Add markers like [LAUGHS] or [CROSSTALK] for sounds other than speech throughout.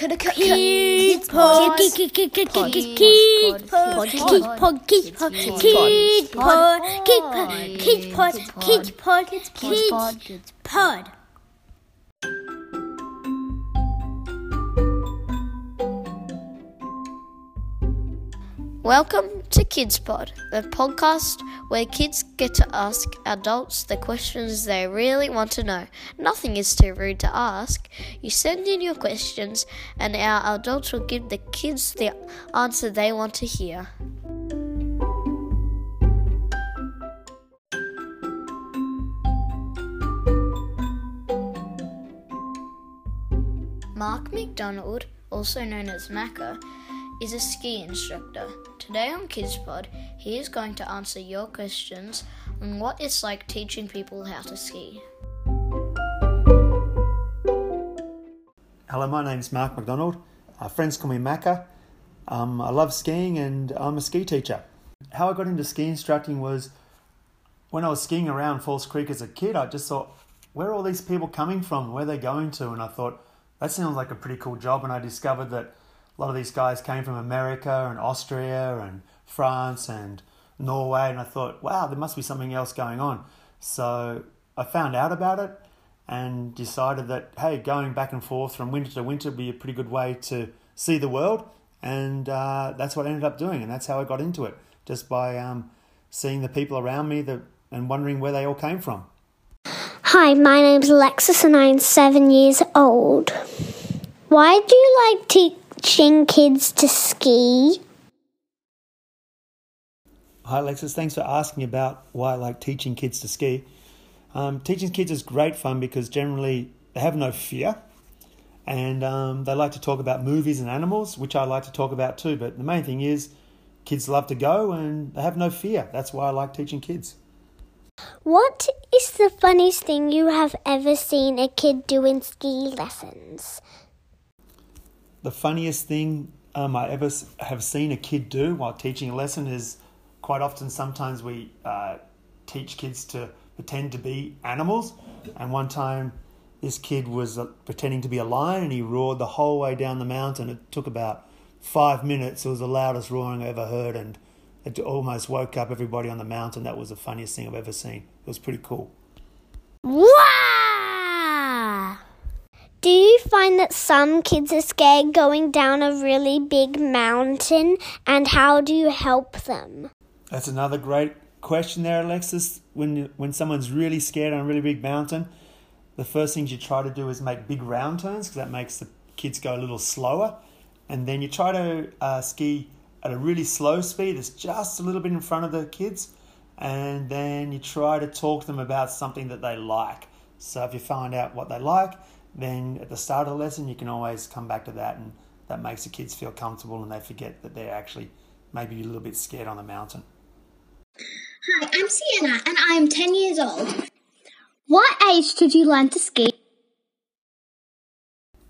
Kids Pod. Kids Pod. Kids Pod. Kids Pod. Kids Pod. Kids Pod. Kids Pod. Kids Pod. Kids Pod. Welcome to Kids Pod, the podcast where kids get to ask adults the questions they really want to know. Nothing is too rude to ask. You send in your questions, and our adults will give the kids the answer they want to hear. Mark McDonald, also known as Macca, is a ski instructor. Today on Kids Pod, he is going to answer your questions on what it's like teaching people how to ski. Hello, my name's Mark McDonald. Uh, friends call me Macca. Um, I love skiing and I'm a ski teacher. How I got into ski instructing was when I was skiing around Falls Creek as a kid, I just thought, where are all these people coming from? Where are they going to? And I thought, that sounds like a pretty cool job. And I discovered that a lot of these guys came from America and Austria and France and Norway. And I thought, wow, there must be something else going on. So I found out about it and decided that, hey, going back and forth from winter to winter would be a pretty good way to see the world. And uh, that's what I ended up doing. And that's how I got into it, just by um, seeing the people around me that, and wondering where they all came from. Hi, my name's Alexis and I'm seven years old. Why do you like teaching kids to ski? Hi, Alexis. Thanks for asking about why I like teaching kids to ski. Um, teaching kids is great fun because generally they have no fear and um, they like to talk about movies and animals, which I like to talk about too. But the main thing is, kids love to go and they have no fear. That's why I like teaching kids. What is the funniest thing you have ever seen a kid do in ski lessons? The funniest thing um, I ever have seen a kid do while teaching a lesson is quite often, sometimes we uh, teach kids to pretend to be animals. And one time, this kid was uh, pretending to be a lion and he roared the whole way down the mountain. It took about five minutes. It was the loudest roaring I ever heard. And it almost woke up everybody on the mountain. That was the funniest thing I've ever seen. It was pretty cool. Wow! Do you find that some kids are scared going down a really big mountain, and how do you help them? That's another great question there, Alexis. When when someone's really scared on a really big mountain, the first things you try to do is make big round turns because that makes the kids go a little slower, and then you try to uh, ski at a really slow speed. It's just a little bit in front of the kids, and then you try to talk to them about something that they like. So if you find out what they like, then at the start of the lesson you can always come back to that, and that makes the kids feel comfortable and they forget that they're actually maybe a little bit scared on the mountain. Hi, I'm Sienna and I am 10 years old. What age did you learn to ski?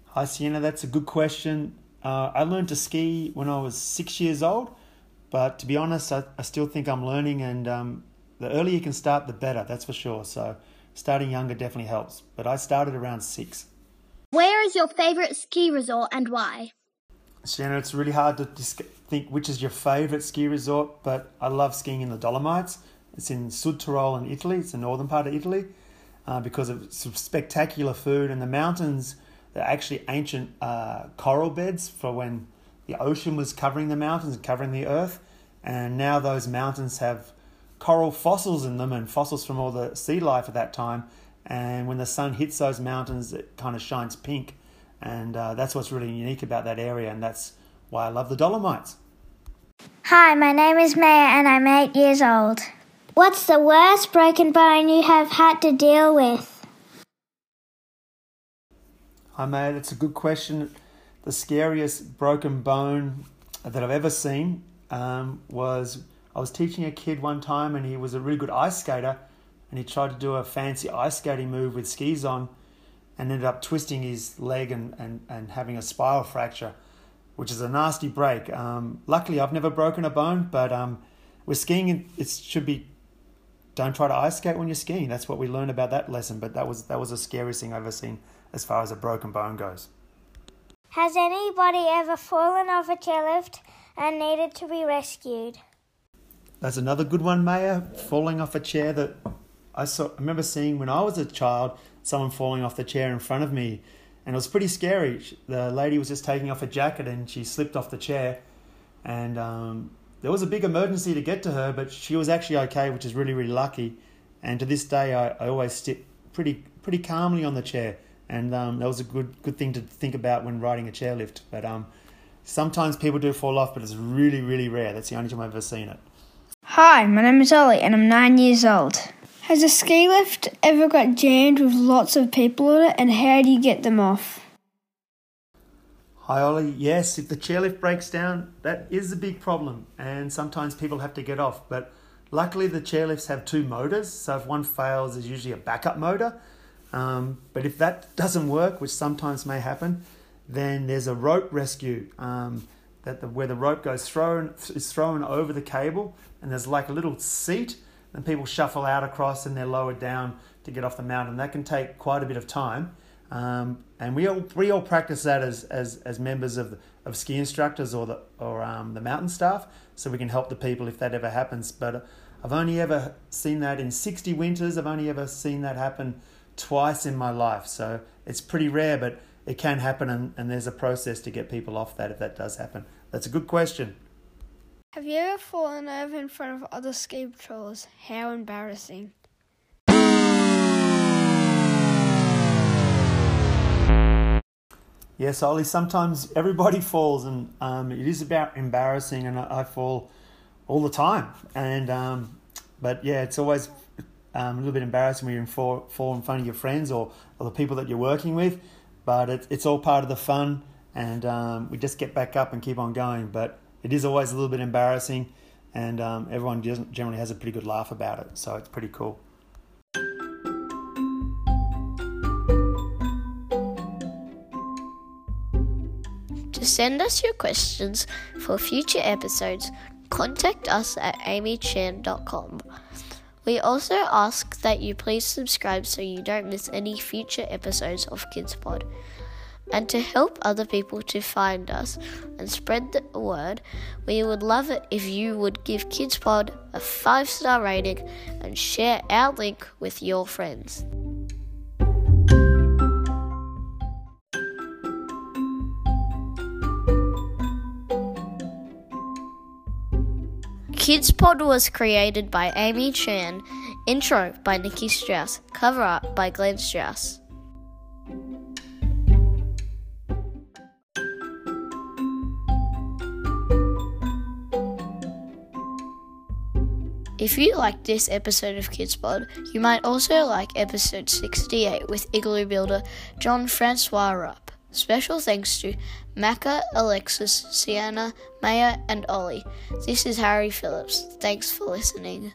Hi, Sienna. That's a good question. Uh, I learned to ski when I was six years old, but to be honest, I, I still think I'm learning, and um, the earlier you can start, the better, that's for sure. So, starting younger definitely helps, but I started around six. Where is your favourite ski resort and why? Sienna, it's really hard to think which is your favourite ski resort, but I love skiing in the Dolomites. It's in Südtirol in Italy, it's the northern part of Italy, uh, because of some spectacular food, and the mountains they're actually ancient uh, coral beds for when the ocean was covering the mountains and covering the earth. And now those mountains have coral fossils in them and fossils from all the sea life at that time. And when the sun hits those mountains, it kind of shines pink. And uh, that's what's really unique about that area. And that's why I love the Dolomites. Hi, my name is Maya and I'm eight years old. What's the worst broken bone you have had to deal with? Hi, Maya, It's a good question. The scariest broken bone that I've ever seen um, was I was teaching a kid one time, and he was a really good ice skater, and he tried to do a fancy ice skating move with skis on, and ended up twisting his leg and, and, and having a spiral fracture, which is a nasty break. Um, luckily, I've never broken a bone, but um, with skiing, it should be don't try to ice skate when you're skiing. That's what we learned about that lesson. But that was that was the scariest thing I've ever seen as far as a broken bone goes. Has anybody ever fallen off a chairlift and needed to be rescued? That's another good one, Maya. Falling off a chair that I saw. I remember seeing when I was a child, someone falling off the chair in front of me, and it was pretty scary. The lady was just taking off her jacket and she slipped off the chair, and um, there was a big emergency to get to her, but she was actually okay, which is really really lucky. And to this day, I, I always sit pretty pretty calmly on the chair, and um, that was a good good thing to think about when riding a chairlift. But um, sometimes people do fall off, but it's really really rare. That's the only time I've ever seen it. Hi, my name is Ollie and I'm nine years old. Has a ski lift ever got jammed with lots of people on it and how do you get them off? Hi Ollie, yes, if the chairlift breaks down, that is a big problem and sometimes people have to get off. But luckily the chairlifts have two motors, so if one fails, there's usually a backup motor. Um, but if that doesn't work, which sometimes may happen, then there's a rope rescue. Um, that the, where the rope goes thrown is thrown over the cable, and there's like a little seat, and people shuffle out across, and they're lowered down to get off the mountain. That can take quite a bit of time, um, and we all we all practice that as as, as members of the, of ski instructors or the or um, the mountain staff, so we can help the people if that ever happens. But I've only ever seen that in 60 winters. I've only ever seen that happen twice in my life, so it's pretty rare, but it can happen, and, and there's a process to get people off that if that does happen. That's a good question. Have you ever fallen over in front of other ski patrollers? How embarrassing. Yes, Ollie, sometimes everybody [LAUGHS] falls, and um, it is about embarrassing, and I, I fall all the time. And um, But yeah, it's always um, a little bit embarrassing when you fall, fall in front of your friends or, or the people that you're working with but it, it's all part of the fun, and um, we just get back up and keep on going. But it is always a little bit embarrassing, and um, everyone generally has a pretty good laugh about it, so it's pretty cool. To send us your questions for future episodes, contact us at amychan.com. We also ask that you please subscribe so you don't miss any future episodes of Kids Pod. And to help other people to find us and spread the word, we would love it if you would give Kids Pod a five star rating and share our link with your friends. Kids Pod was created by Amy Chan, intro by Nikki Strauss, cover art by Glenn Strauss. If you liked this episode of Kids Pod, you might also like episode 68 with Igloo Builder John Francois Rupp. Special thanks to Macca, Alexis, Sienna, Maya, and Ollie. This is Harry Phillips. Thanks for listening.